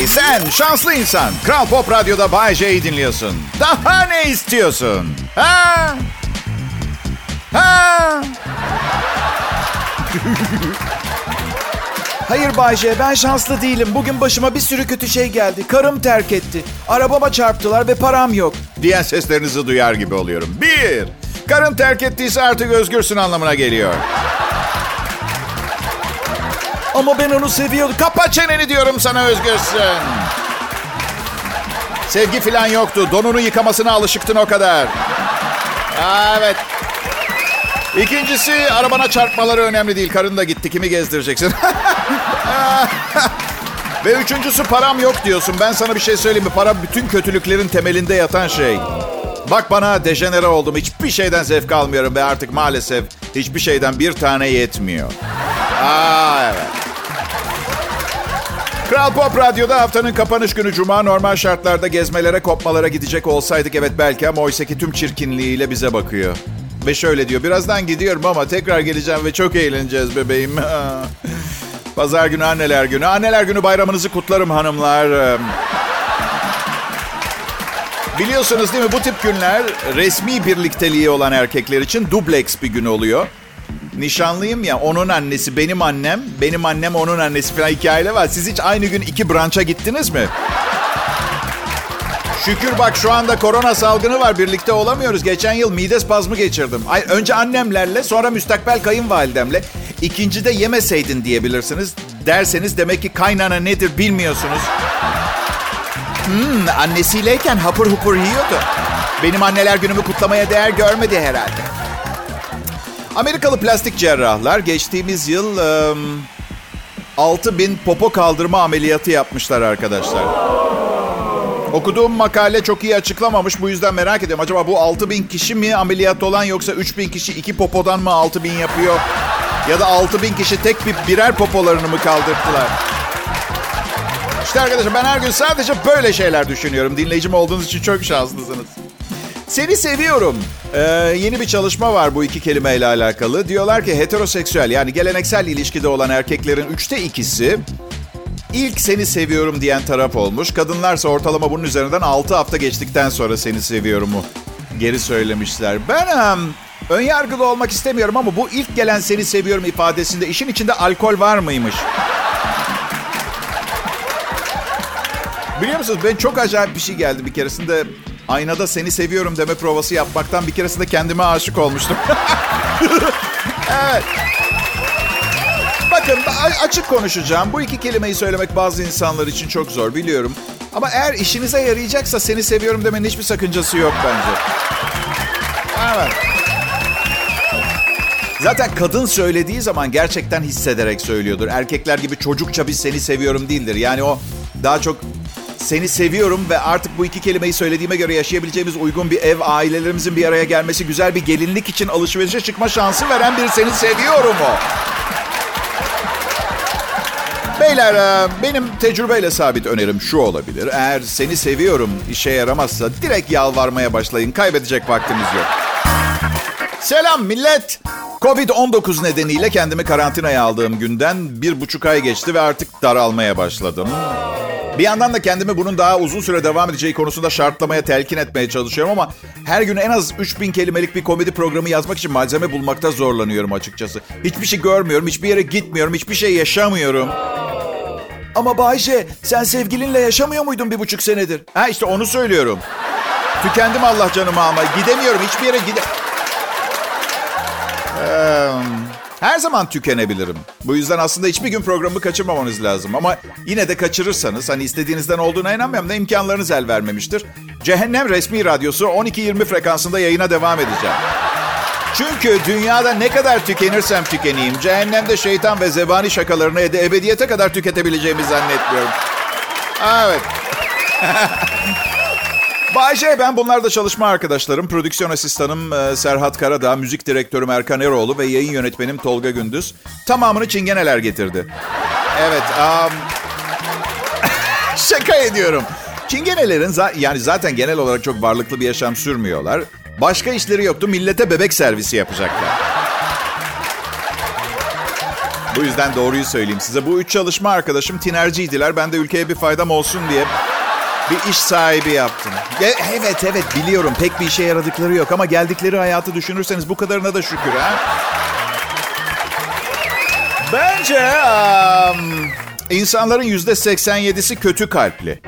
Hey sen şanslı insan. Kral Pop Radyo'da Bay J'yi dinliyorsun. Daha ne istiyorsun? Ha? Ha? Hayır Bay J, ben şanslı değilim. Bugün başıma bir sürü kötü şey geldi. Karım terk etti. Arabama çarptılar ve param yok. Diyen seslerinizi duyar gibi oluyorum. Bir, karın terk ettiyse artık özgürsün anlamına geliyor. Ama ben onu seviyordum. Kapa çeneni diyorum sana özgürsün. Sevgi falan yoktu. Donunu yıkamasına alışıktın o kadar. Evet. İkincisi arabana çarpmaları önemli değil. Karın da gitti. Kimi gezdireceksin? Ve üçüncüsü param yok diyorsun. Ben sana bir şey söyleyeyim mi? Para bütün kötülüklerin temelinde yatan şey. Bak bana dejenere oldum. Hiçbir şeyden zevk almıyorum ve artık maalesef hiçbir şeyden bir tane yetmiyor. Aa evet. Kral Pop Radyo'da haftanın kapanış günü Cuma normal şartlarda gezmelere kopmalara gidecek olsaydık evet belki ama oysa ki tüm çirkinliğiyle bize bakıyor. Ve şöyle diyor birazdan gidiyorum ama tekrar geleceğim ve çok eğleneceğiz bebeğim. Pazar günü anneler günü. Anneler günü bayramınızı kutlarım hanımlar. Biliyorsunuz değil mi bu tip günler resmi birlikteliği olan erkekler için dubleks bir gün oluyor. Nişanlıyım ya onun annesi benim annem, benim annem onun annesi falan hikayeler var. Siz hiç aynı gün iki brança gittiniz mi? Şükür bak şu anda korona salgını var. Birlikte olamıyoruz. Geçen yıl mide spazmı geçirdim. Ay, önce annemlerle sonra müstakbel kayınvalidemle. İkinci de yemeseydin diyebilirsiniz. Derseniz demek ki kaynana nedir bilmiyorsunuz. Hmm, annesiyleyken hapur hupur yiyordu. Benim anneler günümü kutlamaya değer görmedi herhalde. Amerikalı plastik cerrahlar geçtiğimiz yıl ıı, 6 bin popo kaldırma ameliyatı yapmışlar arkadaşlar. Okuduğum makale çok iyi açıklamamış. Bu yüzden merak ediyorum. Acaba bu 6 bin kişi mi ameliyat olan yoksa 3 bin kişi iki popodan mı 6 bin yapıyor? Ya da 6 bin kişi tek bir birer popolarını mı kaldırttılar? İşte arkadaşlar ben her gün sadece böyle şeyler düşünüyorum. Dinleyicim olduğunuz için çok şanslısınız. Seni seviyorum. Ee, yeni bir çalışma var bu iki kelimeyle alakalı. Diyorlar ki heteroseksüel yani geleneksel ilişkide olan erkeklerin üçte ikisi ilk seni seviyorum diyen taraf olmuş. Kadınlarsa ortalama bunun üzerinden 6 hafta geçtikten sonra seni seviyorumu geri söylemişler. Ben um, ön yargılı olmak istemiyorum ama bu ilk gelen seni seviyorum ifadesinde işin içinde alkol var mıymış? Biliyor musunuz ben çok acayip bir şey geldi bir keresinde. Aynada seni seviyorum deme provası yapmaktan bir keresinde kendime aşık olmuştum. evet. Bakın açık konuşacağım. Bu iki kelimeyi söylemek bazı insanlar için çok zor biliyorum. Ama eğer işinize yarayacaksa seni seviyorum demenin hiçbir sakıncası yok bence. Evet. Zaten kadın söylediği zaman gerçekten hissederek söylüyordur. Erkekler gibi çocukça bir seni seviyorum değildir. Yani o daha çok seni seviyorum ve artık bu iki kelimeyi söylediğime göre yaşayabileceğimiz uygun bir ev, ailelerimizin bir araya gelmesi, güzel bir gelinlik için alışverişe çıkma şansı veren bir seni seviyorum o. Beyler benim tecrübeyle sabit önerim şu olabilir. Eğer seni seviyorum işe yaramazsa direkt yalvarmaya başlayın. Kaybedecek vaktimiz yok. Selam millet. Covid-19 nedeniyle kendimi karantinaya aldığım günden bir buçuk ay geçti ve artık daralmaya başladım. Bir yandan da kendimi bunun daha uzun süre devam edeceği konusunda şartlamaya, telkin etmeye çalışıyorum ama her gün en az 3000 kelimelik bir komedi programı yazmak için malzeme bulmakta zorlanıyorum açıkçası. Hiçbir şey görmüyorum, hiçbir yere gitmiyorum, hiçbir şey yaşamıyorum. Ama Bayce sen sevgilinle yaşamıyor muydun bir buçuk senedir? Ha işte onu söylüyorum. Tükendim Allah canıma ama gidemiyorum hiçbir yere gide... Ee, her zaman tükenebilirim. Bu yüzden aslında hiçbir gün programı kaçırmamanız lazım. Ama yine de kaçırırsanız hani istediğinizden olduğuna inanmıyorum da imkanlarınız el vermemiştir. Cehennem Resmi Radyosu 12.20 frekansında yayına devam edeceğim. Çünkü dünyada ne kadar tükenirsem tükeneyim, cehennemde şeytan ve zebani şakalarını ede ebediyete kadar tüketebileceğimi zannetmiyorum. Evet. Bayce ben bunlar da çalışma arkadaşlarım. Prodüksiyon asistanım e, Serhat Karadağ, müzik direktörüm Erkan Eroğlu ve yayın yönetmenim Tolga Gündüz. Tamamını çingeneler getirdi. Evet. Um... Şaka ediyorum. Çingenelerin za- yani zaten genel olarak çok varlıklı bir yaşam sürmüyorlar. Başka işleri yoktu. Millete bebek servisi yapacaklar. Bu yüzden doğruyu söyleyeyim size. Bu üç çalışma arkadaşım tinerciydiler. Ben de ülkeye bir faydam olsun diye bir iş sahibi yaptım. Evet evet biliyorum pek bir işe yaradıkları yok ama geldikleri hayatı düşünürseniz bu kadarına da şükür ha. Bence um, insanların yüzde 87'si kötü kalpli.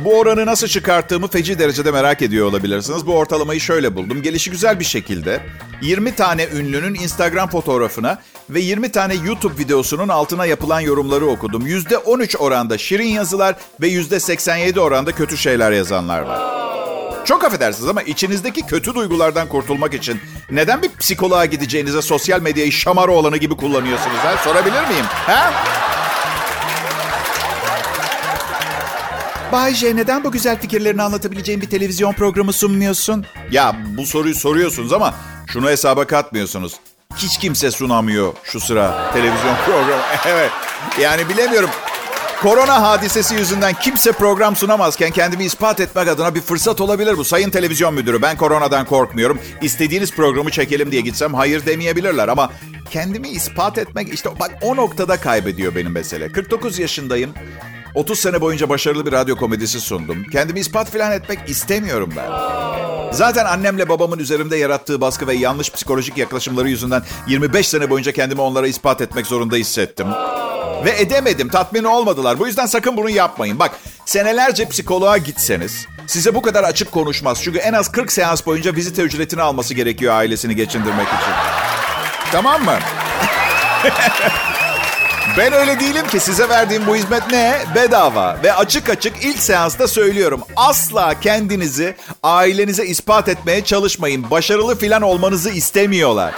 Bu oranı nasıl çıkarttığımı feci derecede merak ediyor olabilirsiniz. Bu ortalamayı şöyle buldum. Gelişi güzel bir şekilde 20 tane ünlünün Instagram fotoğrafına ve 20 tane YouTube videosunun altına yapılan yorumları okudum. %13 oranda şirin yazılar ve %87 oranda kötü şeyler yazanlar var. Çok affedersiniz ama içinizdeki kötü duygulardan kurtulmak için neden bir psikoloğa gideceğinize sosyal medyayı şamar olanı gibi kullanıyorsunuz? Ha? Sorabilir miyim? Ha? Bay J neden bu güzel fikirlerini anlatabileceğin bir televizyon programı sunmuyorsun? Ya bu soruyu soruyorsunuz ama şunu hesaba katmıyorsunuz. Hiç kimse sunamıyor şu sıra televizyon programı. evet. Yani bilemiyorum. Korona hadisesi yüzünden kimse program sunamazken kendimi ispat etmek adına bir fırsat olabilir bu. Sayın televizyon müdürü ben koronadan korkmuyorum. İstediğiniz programı çekelim diye gitsem hayır demeyebilirler ama kendimi ispat etmek işte bak o noktada kaybediyor benim mesele. 49 yaşındayım. 30 sene boyunca başarılı bir radyo komedisi sundum. Kendimi ispat falan etmek istemiyorum ben. Zaten annemle babamın üzerimde yarattığı baskı ve yanlış psikolojik yaklaşımları yüzünden 25 sene boyunca kendimi onlara ispat etmek zorunda hissettim. Ve edemedim, tatmin olmadılar. Bu yüzden sakın bunu yapmayın. Bak, senelerce psikoloğa gitseniz size bu kadar açık konuşmaz. Çünkü en az 40 seans boyunca vizite ücretini alması gerekiyor ailesini geçindirmek için. Tamam mı? Ben öyle değilim ki size verdiğim bu hizmet ne? Bedava. Ve açık açık ilk seansta söylüyorum. Asla kendinizi ailenize ispat etmeye çalışmayın. Başarılı filan olmanızı istemiyorlar.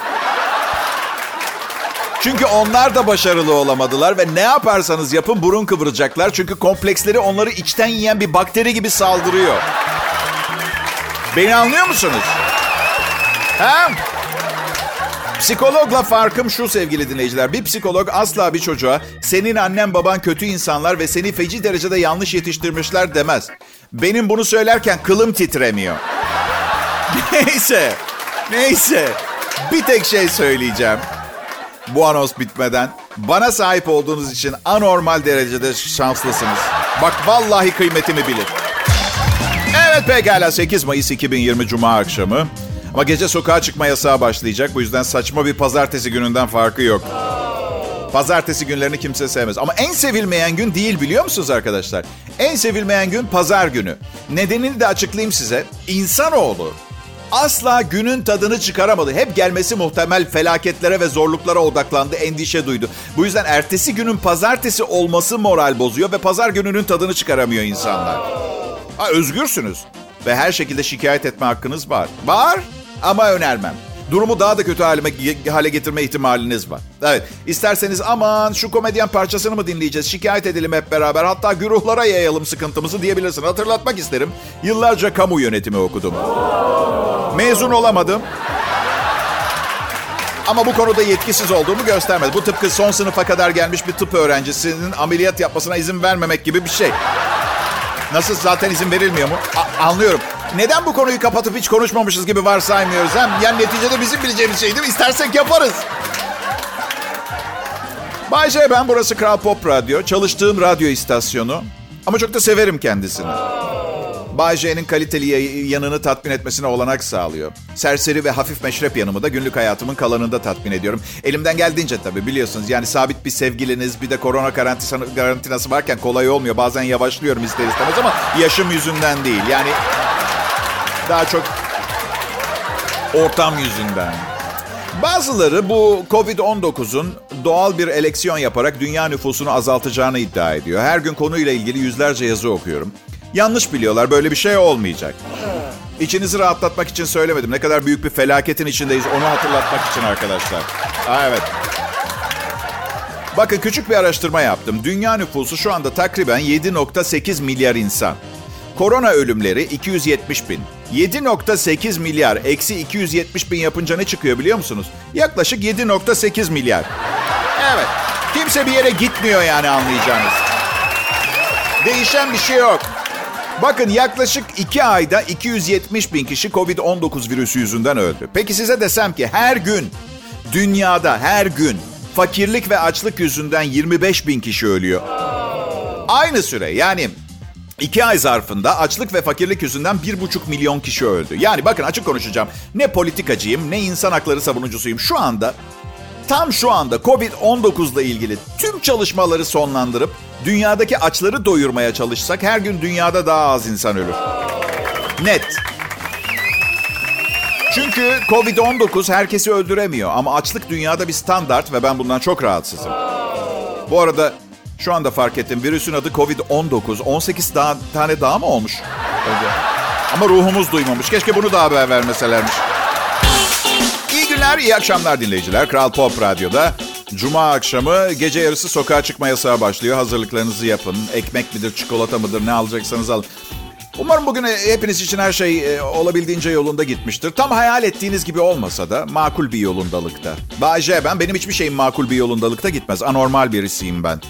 Çünkü onlar da başarılı olamadılar ve ne yaparsanız yapın burun kıvıracaklar. Çünkü kompleksleri onları içten yiyen bir bakteri gibi saldırıyor. Beni anlıyor musunuz? Ha? Psikologla farkım şu sevgili dinleyiciler. Bir psikolog asla bir çocuğa senin annen baban kötü insanlar ve seni feci derecede yanlış yetiştirmişler demez. Benim bunu söylerken kılım titremiyor. neyse, neyse. Bir tek şey söyleyeceğim. Bu anons bitmeden. Bana sahip olduğunuz için anormal derecede şanslısınız. Bak vallahi kıymetimi bilin. Evet pekala 8 Mayıs 2020 Cuma akşamı. Ama gece sokağa çıkma yasağı başlayacak. Bu yüzden saçma bir pazartesi gününden farkı yok. Pazartesi günlerini kimse sevmez. Ama en sevilmeyen gün değil biliyor musunuz arkadaşlar? En sevilmeyen gün pazar günü. Nedenini de açıklayayım size. İnsanoğlu asla günün tadını çıkaramadı. Hep gelmesi muhtemel felaketlere ve zorluklara odaklandı, endişe duydu. Bu yüzden ertesi günün pazartesi olması moral bozuyor ve pazar gününün tadını çıkaramıyor insanlar. Ha, özgürsünüz ve her şekilde şikayet etme hakkınız var. Var ama önermem. Durumu daha da kötü halime, hale getirme ihtimaliniz var. Evet, isterseniz aman şu komedyen parçasını mı dinleyeceğiz, şikayet edelim hep beraber, hatta güruhlara yayalım sıkıntımızı diyebilirsin. Hatırlatmak isterim, yıllarca kamu yönetimi okudum. Mezun olamadım. Ama bu konuda yetkisiz olduğumu göstermedi. Bu tıpkı son sınıfa kadar gelmiş bir tıp öğrencisinin ameliyat yapmasına izin vermemek gibi bir şey. Nasıl zaten izin verilmiyor mu? A- anlıyorum. Neden bu konuyu kapatıp hiç konuşmamışız gibi varsaymıyoruz hem? Yani neticede bizim bileceğimiz şey değil mi? İstersek yaparız. Bay J ben burası Kral Pop Radyo. Çalıştığım radyo istasyonu. Ama çok da severim kendisini. Bay J'nin kaliteli yanını tatmin etmesine olanak sağlıyor. Serseri ve hafif meşrep yanımı da günlük hayatımın kalanında tatmin ediyorum. Elimden geldiğince tabii biliyorsunuz. Yani sabit bir sevgiliniz bir de korona karantinası varken kolay olmuyor. Bazen yavaşlıyorum ister istemez ama yaşım yüzünden değil. Yani daha çok ortam yüzünden. Bazıları bu Covid-19'un doğal bir eleksiyon yaparak dünya nüfusunu azaltacağını iddia ediyor. Her gün konuyla ilgili yüzlerce yazı okuyorum. Yanlış biliyorlar. Böyle bir şey olmayacak. İçinizi rahatlatmak için söylemedim. Ne kadar büyük bir felaketin içindeyiz onu hatırlatmak için arkadaşlar. Evet. Bakın küçük bir araştırma yaptım. Dünya nüfusu şu anda takriben 7.8 milyar insan. Korona ölümleri 270 bin. 7.8 milyar eksi 270 bin yapınca ne çıkıyor biliyor musunuz? Yaklaşık 7.8 milyar. Evet. Kimse bir yere gitmiyor yani anlayacağınız. Değişen bir şey yok. Bakın yaklaşık 2 ayda 270 bin kişi Covid-19 virüsü yüzünden öldü. Peki size desem ki her gün dünyada her gün fakirlik ve açlık yüzünden 25 bin kişi ölüyor. Aynı süre yani iki ay zarfında açlık ve fakirlik yüzünden bir buçuk milyon kişi öldü. Yani bakın açık konuşacağım. Ne politikacıyım ne insan hakları savunucusuyum. Şu anda tam şu anda Covid-19 ile ilgili tüm çalışmaları sonlandırıp dünyadaki açları doyurmaya çalışsak her gün dünyada daha az insan ölür. Net. Çünkü Covid-19 herkesi öldüremiyor ama açlık dünyada bir standart ve ben bundan çok rahatsızım. Bu arada şu anda fark ettim virüsün adı Covid-19. 18 daha, tane daha mı olmuş? Önce. Ama ruhumuz duymamış. Keşke bunu da haber vermeselermiş. İyi günler, iyi akşamlar dinleyiciler. Kral Pop Radyo'da Cuma akşamı gece yarısı sokağa çıkma yasağı başlıyor. Hazırlıklarınızı yapın. Ekmek midir, çikolata mıdır ne alacaksanız alın. Umarım bugün hepiniz için her şey olabildiğince yolunda gitmiştir. Tam hayal ettiğiniz gibi olmasa da makul bir yolundalıkta. Bayce ben, benim hiçbir şeyim makul bir yolundalıkta gitmez. Anormal birisiyim ben.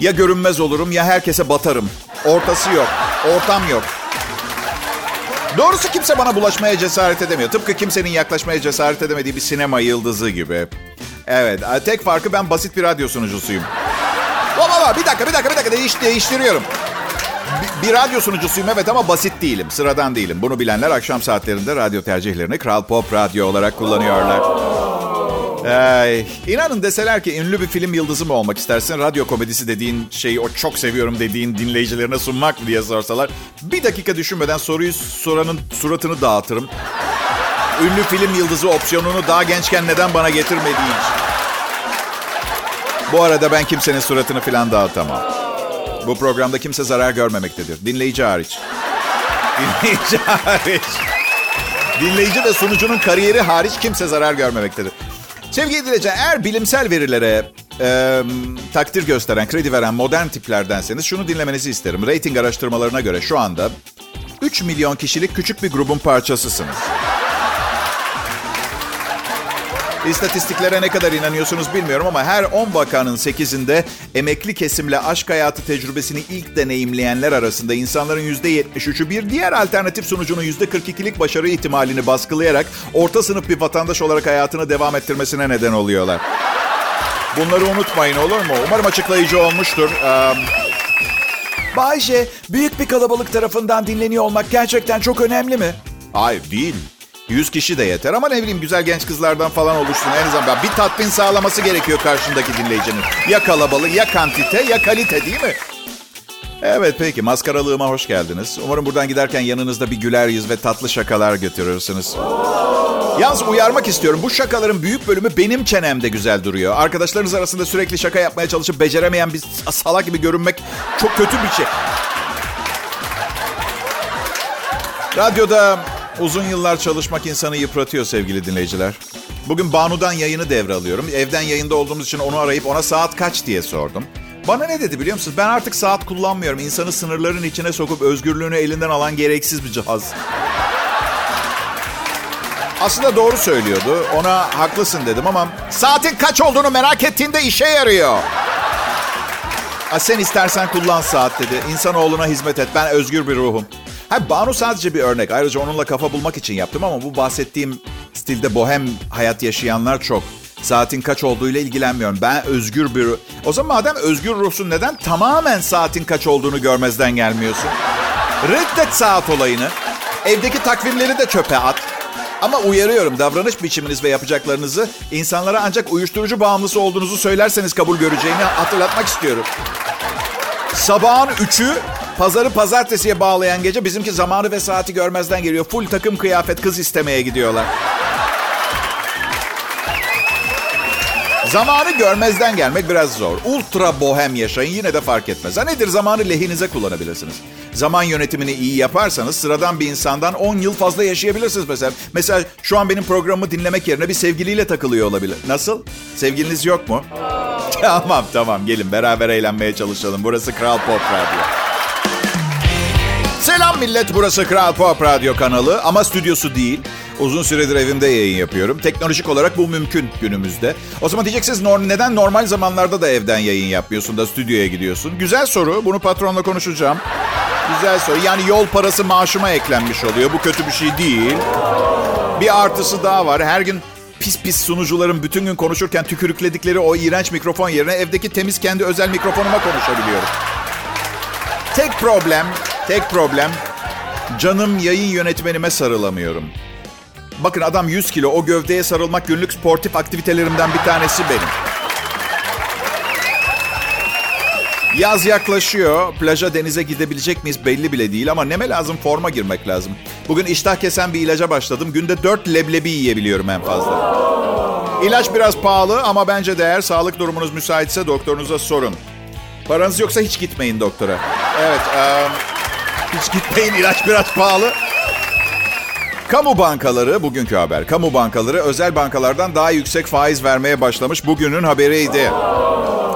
Ya görünmez olurum ya herkese batarım. Ortası yok. Ortam yok. Doğrusu kimse bana bulaşmaya cesaret edemiyor. Tıpkı kimsenin yaklaşmaya cesaret edemediği bir sinema yıldızı gibi. Evet, tek farkı ben basit bir radyo sunucusuyum. Baba bir dakika, bir dakika, bir dakika değiş, değiştiriyorum. Bir, radyo sunucusuyum evet ama basit değilim, sıradan değilim. Bunu bilenler akşam saatlerinde radyo tercihlerini Kral Pop Radyo olarak kullanıyorlar. Ay, inanın deseler ki ünlü bir film yıldızı mı olmak istersin? Radyo komedisi dediğin şeyi o çok seviyorum dediğin dinleyicilerine sunmak mı diye sorsalar. Bir dakika düşünmeden soruyu soranın suratını dağıtırım. Ünlü film yıldızı opsiyonunu daha gençken neden bana getirmediği için. Bu arada ben kimsenin suratını falan dağıtamam. Bu programda kimse zarar görmemektedir. Dinleyici hariç. Dinleyici hariç. Dinleyici ve sunucunun kariyeri hariç kimse zarar görmemektedir. Sevgili dinleyiciler, eğer bilimsel verilere e, takdir gösteren, kredi veren modern tiplerdenseniz şunu dinlemenizi isterim. Rating araştırmalarına göre şu anda 3 milyon kişilik küçük bir grubun parçasısınız. İstatistiklere ne kadar inanıyorsunuz bilmiyorum ama her 10 bakanın 8'inde emekli kesimle aşk hayatı tecrübesini ilk deneyimleyenler arasında insanların %73'ü bir diğer alternatif sunucunun %42'lik başarı ihtimalini baskılayarak orta sınıf bir vatandaş olarak hayatını devam ettirmesine neden oluyorlar. Bunları unutmayın olur mu? Umarım açıklayıcı olmuştur. Um... Bayce, büyük bir kalabalık tarafından dinleniyor olmak gerçekten çok önemli mi? Hayır değil. 100 kişi de yeter ama ne bileyim güzel genç kızlardan falan oluşsun. En azından bir tatmin sağlaması gerekiyor karşındaki dinleyicinin. Ya kalabalık ya kantite ya kalite değil mi? Evet peki maskaralığıma hoş geldiniz. Umarım buradan giderken yanınızda bir güler yüz ve tatlı şakalar götürürsünüz. Yalnız uyarmak istiyorum. Bu şakaların büyük bölümü benim çenemde güzel duruyor. Arkadaşlarınız arasında sürekli şaka yapmaya çalışıp beceremeyen bir salak gibi görünmek çok kötü bir şey. Radyoda Uzun yıllar çalışmak insanı yıpratıyor sevgili dinleyiciler. Bugün Banu'dan yayını devralıyorum. Evden yayında olduğumuz için onu arayıp ona saat kaç diye sordum. Bana ne dedi biliyor musunuz? Ben artık saat kullanmıyorum. İnsanı sınırların içine sokup özgürlüğünü elinden alan gereksiz bir cihaz. Aslında doğru söylüyordu. Ona haklısın dedim ama saatin kaç olduğunu merak ettiğinde işe yarıyor. Sen istersen kullan saat dedi. İnsanoğluna hizmet et. Ben özgür bir ruhum. Ha, Banu sadece bir örnek. Ayrıca onunla kafa bulmak için yaptım ama bu bahsettiğim stilde bohem hayat yaşayanlar çok. Saatin kaç olduğuyla ilgilenmiyorum. Ben özgür bir... O zaman madem özgür ruhsun neden tamamen saatin kaç olduğunu görmezden gelmiyorsun? Reddet saat olayını. Evdeki takvimleri de çöpe at. Ama uyarıyorum davranış biçiminiz ve yapacaklarınızı insanlara ancak uyuşturucu bağımlısı olduğunuzu söylerseniz kabul göreceğini hatırlatmak istiyorum. Sabahın üçü Pazarı pazartesiye bağlayan gece bizimki zamanı ve saati görmezden geliyor. Full takım kıyafet kız istemeye gidiyorlar. Zamanı görmezden gelmek biraz zor. Ultra bohem yaşayın yine de fark etmez. Ha nedir zamanı lehinize kullanabilirsiniz. Zaman yönetimini iyi yaparsanız sıradan bir insandan 10 yıl fazla yaşayabilirsiniz mesela. Mesela şu an benim programımı dinlemek yerine bir sevgiliyle takılıyor olabilir. Nasıl? Sevgiliniz yok mu? tamam tamam gelin beraber eğlenmeye çalışalım. Burası Kral Pop Radyo. Selam millet, burası Kral Pop Radyo kanalı ama stüdyosu değil. Uzun süredir evimde yayın yapıyorum. Teknolojik olarak bu mümkün günümüzde. O zaman diyeceksiniz neden normal zamanlarda da evden yayın yapmıyorsun da stüdyoya gidiyorsun? Güzel soru. Bunu patronla konuşacağım. Güzel soru. Yani yol parası maaşıma eklenmiş oluyor. Bu kötü bir şey değil. Bir artısı daha var. Her gün pis pis sunucuların bütün gün konuşurken tükürükledikleri o iğrenç mikrofon yerine evdeki temiz kendi özel mikrofonuma konuşabiliyorum. Tek problem, tek problem canım yayın yönetmenime sarılamıyorum. Bakın adam 100 kilo o gövdeye sarılmak günlük sportif aktivitelerimden bir tanesi benim. Yaz yaklaşıyor. Plaja denize gidebilecek miyiz belli bile değil ama neme lazım forma girmek lazım. Bugün iştah kesen bir ilaca başladım. Günde 4 leblebi yiyebiliyorum en fazla. İlaç biraz pahalı ama bence değer. Sağlık durumunuz müsaitse doktorunuza sorun. Paranız yoksa hiç gitmeyin doktora. Evet, um, hiç gitmeyin ilaç biraz pahalı. Kamu bankaları, bugünkü haber. Kamu bankaları özel bankalardan daha yüksek faiz vermeye başlamış. Bugünün haberiydi.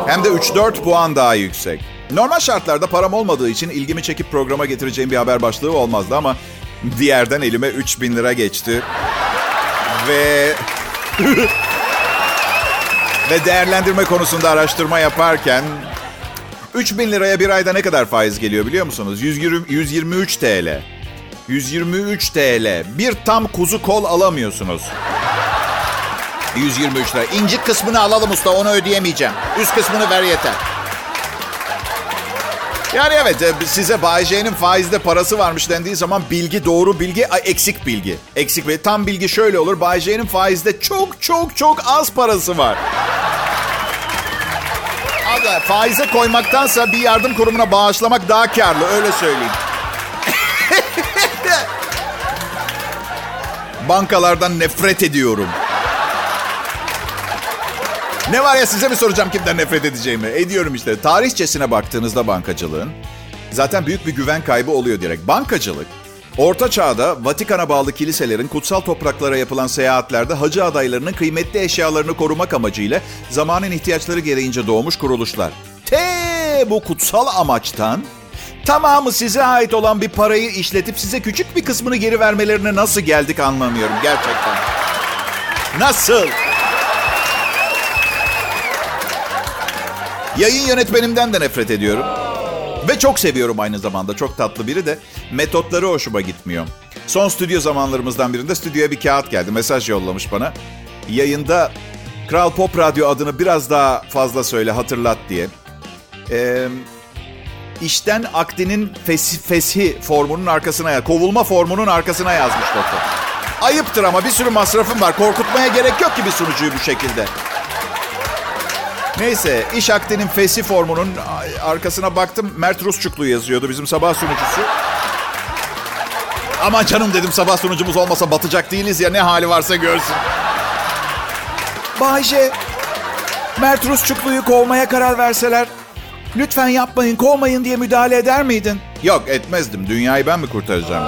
Hem de 3-4 puan daha yüksek. Normal şartlarda param olmadığı için ilgimi çekip programa getireceğim bir haber başlığı olmazdı ama diğerden elime 3 bin lira geçti. Ve... Ve değerlendirme konusunda araştırma yaparken 3 bin liraya bir ayda ne kadar faiz geliyor biliyor musunuz? 120, 123 TL. 123 TL. Bir tam kuzu kol alamıyorsunuz. 123 lira. İncik kısmını alalım usta onu ödeyemeyeceğim. Üst kısmını ver yeter. Yani evet e, size Bay J'nin faizde parası varmış dendiği zaman bilgi doğru bilgi eksik bilgi. Eksik bilgi. Tam bilgi şöyle olur. Bay J'nin faizde çok çok çok az parası var. Aga, faize koymaktansa bir yardım kurumuna bağışlamak daha karlı öyle söyleyeyim. Bankalardan nefret ediyorum. Ne var ya size mi soracağım kimden nefret edeceğimi? Ediyorum işte. Tarihçesine baktığınızda bankacılığın zaten büyük bir güven kaybı oluyor direkt. Bankacılık Orta Çağ'da Vatikan'a bağlı kiliselerin kutsal topraklara yapılan seyahatlerde hacı adaylarının kıymetli eşyalarını korumak amacıyla zamanın ihtiyaçları gereğince doğmuş kuruluşlar. Te bu kutsal amaçtan tamamı size ait olan bir parayı işletip size küçük bir kısmını geri vermelerine nasıl geldik anlamıyorum gerçekten. Nasıl? Yayın yönetmenimden de nefret ediyorum. Ve çok seviyorum aynı zamanda. Çok tatlı biri de metotları hoşuma gitmiyor. Son stüdyo zamanlarımızdan birinde stüdyoya bir kağıt geldi. Mesaj yollamış bana. Yayında Kral Pop Radyo adını biraz daha fazla söyle hatırlat diye. Ee, işten akdinin fesi, feshi formunun arkasına ya kovulma formunun arkasına yazmış doktor. Ayıptır ama bir sürü masrafım var. Korkutmaya gerek yok ki bir sunucuyu bu şekilde. Neyse iş akdinin fesi formunun arkasına baktım. Mert Rusçuklu yazıyordu bizim sabah sunucusu. Aman canım dedim sabah sunucumuz olmasa batacak değiliz ya ne hali varsa görsün. Bayce, Mert Rusçuklu'yu kovmaya karar verseler lütfen yapmayın kovmayın diye müdahale eder miydin? Yok etmezdim. Dünyayı ben mi kurtaracağım?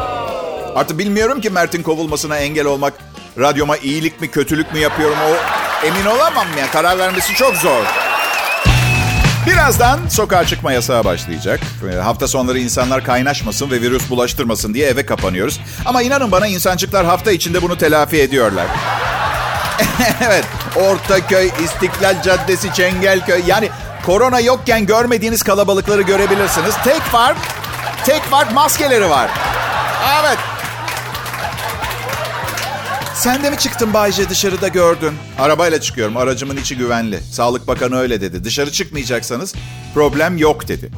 Artık bilmiyorum ki Mert'in kovulmasına engel olmak radyoma iyilik mi kötülük mü yapıyorum o emin olamam ya. Karar vermesi çok zor. Birazdan sokağa çıkma yasağı başlayacak. Hafta sonları insanlar kaynaşmasın ve virüs bulaştırmasın diye eve kapanıyoruz. Ama inanın bana insancıklar hafta içinde bunu telafi ediyorlar. evet, Ortaköy, İstiklal Caddesi, Çengelköy. Yani korona yokken görmediğiniz kalabalıkları görebilirsiniz. Tek fark, tek fark maskeleri var. Sen de mi çıktın Bayce dışarıda gördün? Arabayla çıkıyorum. Aracımın içi güvenli. Sağlık Bakanı öyle dedi. Dışarı çıkmayacaksanız problem yok dedi.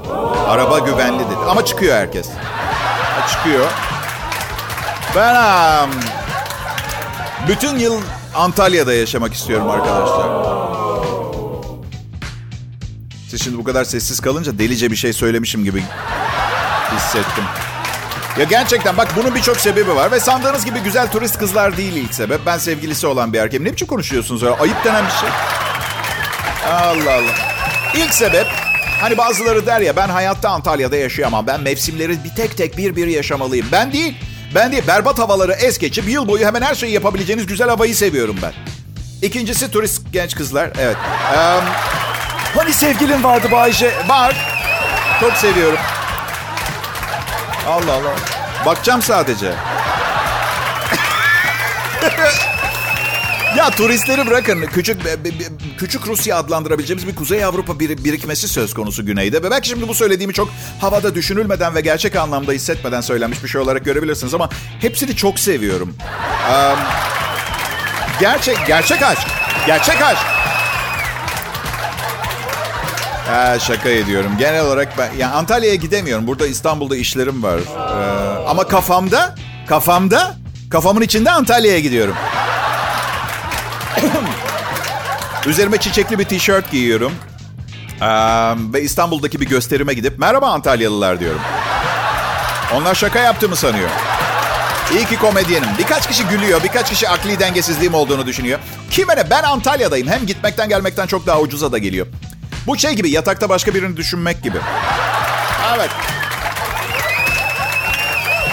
Araba güvenli dedi. Ama çıkıyor herkes. Çıkıyor. Ben um, bütün yıl Antalya'da yaşamak istiyorum arkadaşlar. Siz şimdi bu kadar sessiz kalınca delice bir şey söylemişim gibi hissettim. Ya gerçekten bak bunun birçok sebebi var ve sandığınız gibi güzel turist kızlar değil ilk sebep. Ben sevgilisi olan bir erkeğim. Ne biçim konuşuyorsunuz öyle? Ayıp denen bir şey. Allah Allah. İlk sebep hani bazıları der ya ben hayatta Antalya'da yaşayamam. Ben mevsimleri bir tek tek bir bir yaşamalıyım. Ben değil. Ben değil. Berbat havaları es geçip yıl boyu hemen her şeyi yapabileceğiniz güzel havayı seviyorum ben. İkincisi turist genç kızlar. Evet. Um, hani sevgilin vardı Bayce? Var. Çok seviyorum. Allah Allah. Bakacağım sadece. ya turistleri bırakın. Küçük küçük Rusya adlandırabileceğimiz bir Kuzey Avrupa bir, birikmesi söz konusu güneyde. Ve belki şimdi bu söylediğimi çok havada düşünülmeden ve gerçek anlamda hissetmeden söylenmiş bir şey olarak görebilirsiniz. Ama hepsini çok seviyorum. Um, Gerçek, gerçek aşk. Gerçek aşk. Ha, şaka ediyorum. Genel olarak ben yani Antalya'ya gidemiyorum. Burada İstanbul'da işlerim var. Ee, ama kafamda, kafamda, kafamın içinde Antalya'ya gidiyorum. Üzerime çiçekli bir tişört giyiyorum. Ee, ve İstanbul'daki bir gösterime gidip merhaba Antalyalılar diyorum. Onlar şaka yaptığımı sanıyor. İyi ki komedyenim. Birkaç kişi gülüyor, birkaç kişi akli dengesizliğim olduğunu düşünüyor. Kime ne? Ben Antalya'dayım. Hem gitmekten gelmekten çok daha ucuza da geliyor. Bu şey gibi yatakta başka birini düşünmek gibi. Evet.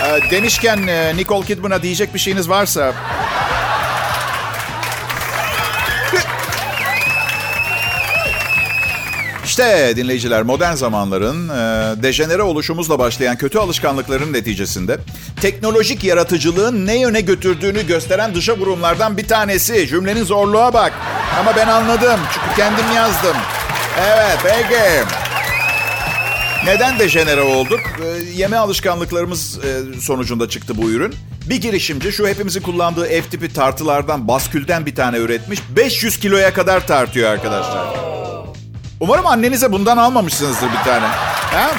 Ee, demişken e, Nicole Kidman'a diyecek bir şeyiniz varsa... İşte dinleyiciler modern zamanların e, dejenere oluşumuzla başlayan kötü alışkanlıkların neticesinde teknolojik yaratıcılığın ne yöne götürdüğünü gösteren dışa vurumlardan bir tanesi. Cümlenin zorluğa bak. Ama ben anladım çünkü kendim yazdım. Evet peki. Neden dejenere olduk? E, yeme alışkanlıklarımız e, sonucunda çıktı bu ürün. Bir girişimci şu hepimizin kullandığı ev tipi tartılardan, baskülden bir tane üretmiş. 500 kiloya kadar tartıyor arkadaşlar. Umarım annenize bundan almamışsınızdır bir tane. Ha?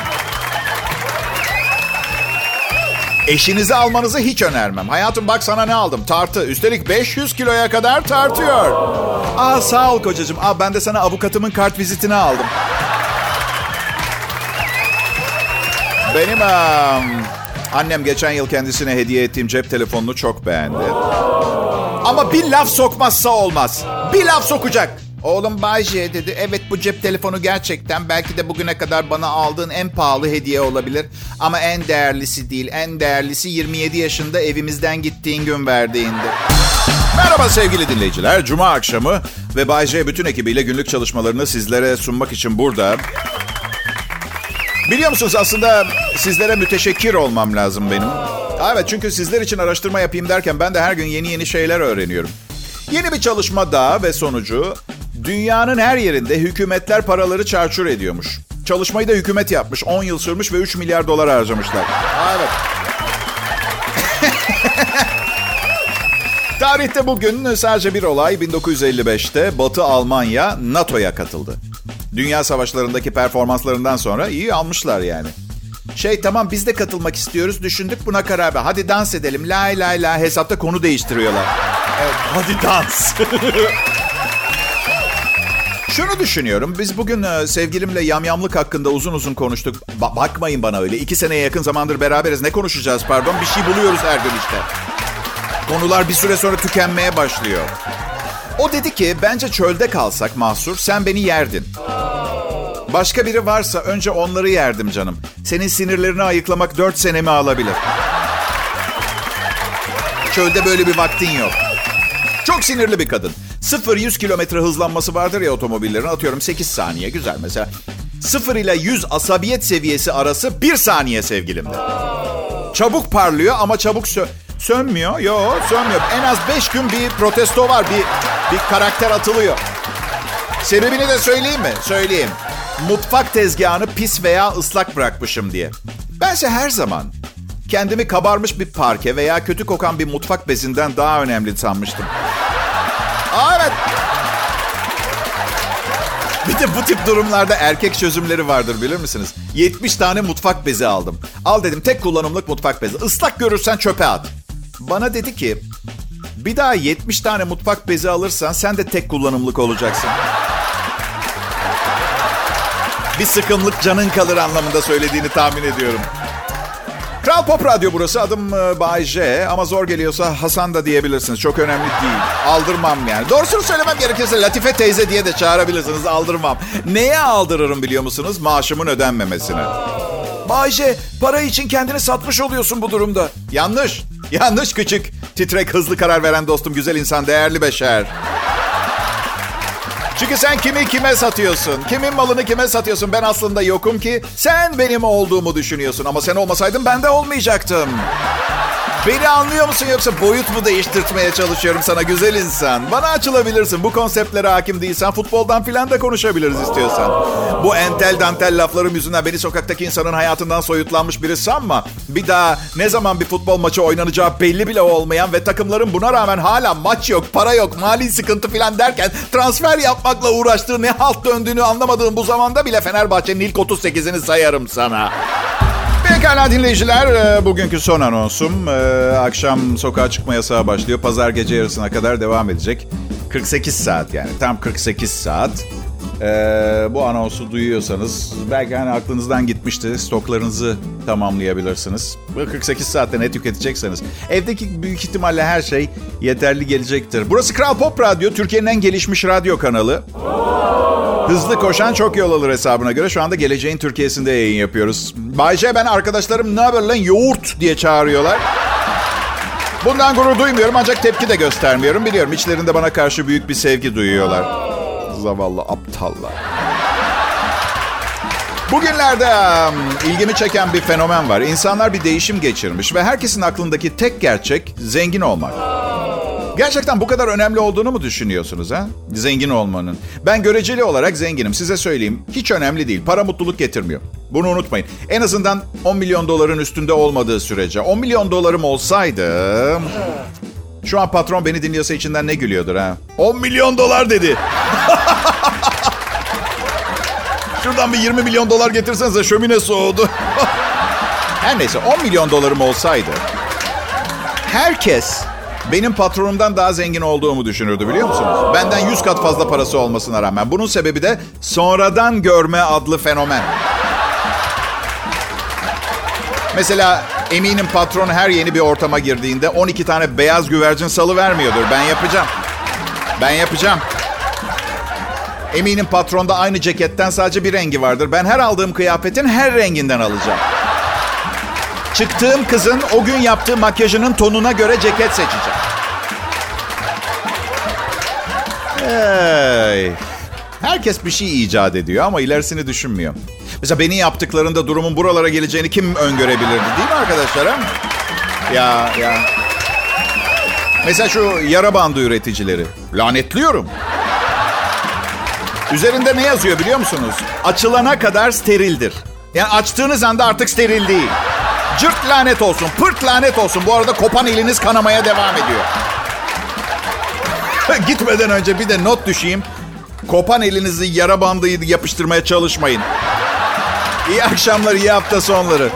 Eşinize almanızı hiç önermem. Hayatım bak sana ne aldım? Tartı. Üstelik 500 kiloya kadar tartıyor. Aa sağ ol kocacığım. Aa ben de sana avukatımın kart vizitini aldım. Benim um, annem geçen yıl kendisine hediye ettiğim cep telefonunu çok beğendi. Ama bir laf sokmazsa olmaz. Bir laf sokacak. Oğlum Bayce dedi. Evet bu cep telefonu gerçekten belki de bugüne kadar bana aldığın en pahalı hediye olabilir. Ama en değerlisi değil. En değerlisi 27 yaşında evimizden gittiğin gün verdiğindi. Merhaba sevgili dinleyiciler. Cuma akşamı ve Bayce bütün ekibiyle günlük çalışmalarını sizlere sunmak için burada. Biliyor musunuz aslında sizlere müteşekkir olmam lazım benim. Evet çünkü sizler için araştırma yapayım derken ben de her gün yeni yeni şeyler öğreniyorum. Yeni bir çalışma daha ve sonucu dünyanın her yerinde hükümetler paraları çarçur ediyormuş. Çalışmayı da hükümet yapmış. 10 yıl sürmüş ve 3 milyar dolar harcamışlar. Evet. Tarihte bugün sadece bir olay 1955'te Batı Almanya NATO'ya katıldı. Dünya savaşlarındaki performanslarından sonra iyi almışlar yani. Şey tamam biz de katılmak istiyoruz düşündük buna karar ver. Hadi dans edelim la la la hesapta konu değiştiriyorlar. Evet, hadi dans. Şunu düşünüyorum. Biz bugün e, sevgilimle yamyamlık hakkında uzun uzun konuştuk. Ba- bakmayın bana öyle. İki seneye yakın zamandır beraberiz. Ne konuşacağız pardon? Bir şey buluyoruz her gün işte. Konular bir süre sonra tükenmeye başlıyor. O dedi ki bence çölde kalsak mahsur sen beni yerdin. Başka biri varsa önce onları yerdim canım. Senin sinirlerini ayıklamak dört senemi alabilir. Çölde böyle bir vaktin yok. Çok sinirli bir kadın. 0-100 kilometre hızlanması vardır ya otomobillerin. Atıyorum 8 saniye. Güzel mesela. 0 ile 100 asabiyet seviyesi arası 1 saniye sevgilimde. Çabuk parlıyor ama çabuk sö- sönmüyor. Yo sönmüyor. En az 5 gün bir protesto var. Bir, bir karakter atılıyor. Sebebini de söyleyeyim mi? Söyleyeyim. Mutfak tezgahını pis veya ıslak bırakmışım diye. Bense her zaman kendimi kabarmış bir parke veya kötü kokan bir mutfak bezinden daha önemli sanmıştım. Bir de bu tip durumlarda erkek çözümleri vardır bilir misiniz? 70 tane mutfak bezi aldım. Al dedim tek kullanımlık mutfak bezi. Islak görürsen çöpe at. Bana dedi ki bir daha 70 tane mutfak bezi alırsan sen de tek kullanımlık olacaksın. Bir sıkımlık canın kalır anlamında söylediğini tahmin ediyorum. Kral Pop Radyo burası. Adım e, Bay J. Ama zor geliyorsa Hasan da diyebilirsiniz. Çok önemli değil. Aldırmam yani. Doğrusunu söylemem gerekirse Latife teyze diye de çağırabilirsiniz. Aldırmam. Neye aldırırım biliyor musunuz? Maaşımın ödenmemesine. Bayce para için kendini satmış oluyorsun bu durumda. Yanlış. Yanlış küçük. Titrek hızlı karar veren dostum güzel insan değerli beşer. Çünkü sen kimi kime satıyorsun? Kimin malını kime satıyorsun? Ben aslında yokum ki sen benim olduğumu düşünüyorsun. Ama sen olmasaydın ben de olmayacaktım. Beni anlıyor musun yoksa boyut mu değiştirtmeye çalışıyorum sana güzel insan? Bana açılabilirsin. Bu konseptlere hakim değilsen futboldan filan da konuşabiliriz istiyorsan. Bu entel dantel laflarım yüzünden beni sokaktaki insanın hayatından soyutlanmış biri sanma. Bir daha ne zaman bir futbol maçı oynanacağı belli bile olmayan ve takımların buna rağmen hala maç yok, para yok, mali sıkıntı filan derken transfer yapmakla uğraştığı ne halt döndüğünü anlamadığım bu zamanda bile Fenerbahçe'nin ilk 38'ini sayarım sana. Pekala dinleyiciler, e, bugünkü son anonsum. E, Akşam sokağa çıkma yasağı başlıyor. Pazar gece yarısına kadar devam edecek. 48 saat yani, tam 48 saat. E, bu anonsu duyuyorsanız belki hani aklınızdan gitmişti. Stoklarınızı tamamlayabilirsiniz. Bu 48 saatte ne tüketecekseniz. Evdeki büyük ihtimalle her şey yeterli gelecektir. Burası Kral Pop Radyo, Türkiye'nin en gelişmiş radyo kanalı. Hızlı koşan çok yol alır hesabına göre şu anda geleceğin Türkiye'sinde yayın yapıyoruz. Bayce ben arkadaşlarım ne haber lan yoğurt diye çağırıyorlar. Bundan gurur duymuyorum ancak tepki de göstermiyorum. Biliyorum içlerinde bana karşı büyük bir sevgi duyuyorlar. Zavallı aptallar. Bugünlerde um, ilgimi çeken bir fenomen var. İnsanlar bir değişim geçirmiş ve herkesin aklındaki tek gerçek zengin olmak. Gerçekten bu kadar önemli olduğunu mu düşünüyorsunuz ha? Zengin olmanın. Ben göreceli olarak zenginim. Size söyleyeyim. Hiç önemli değil. Para mutluluk getirmiyor. Bunu unutmayın. En azından 10 milyon doların üstünde olmadığı sürece. 10 milyon dolarım olsaydı... Şu an patron beni dinliyorsa içinden ne gülüyordur ha? 10 milyon dolar dedi. Şuradan bir 20 milyon dolar getirsenize şömine soğudu. Her neyse 10 milyon dolarım olsaydı herkes benim patronumdan daha zengin olduğumu düşünürdü biliyor musunuz? Benden 100 kat fazla parası olmasına rağmen. Bunun sebebi de sonradan görme adlı fenomen. Mesela eminim patron her yeni bir ortama girdiğinde 12 tane beyaz güvercin salı vermiyordur. Ben yapacağım. Ben yapacağım. Eminim patronda aynı ceketten sadece bir rengi vardır. Ben her aldığım kıyafetin her renginden alacağım. Çıktığım kızın o gün yaptığı makyajının tonuna göre ceket seçeceğim. Hey. Herkes bir şey icat ediyor ama ilerisini düşünmüyor. Mesela beni yaptıklarında durumun buralara geleceğini kim öngörebilirdi değil mi arkadaşlar? ha? Ya ya. Mesela şu yara bandı üreticileri. Lanetliyorum. Üzerinde ne yazıyor biliyor musunuz? Açılana kadar sterildir. Yani açtığınız anda artık steril değil. Cırt lanet olsun, pırt lanet olsun. Bu arada kopan eliniz kanamaya devam ediyor. Gitmeden önce bir de not düşeyim. Kopan elinizi yara bandı yapıştırmaya çalışmayın. İyi akşamlar, iyi hafta sonları.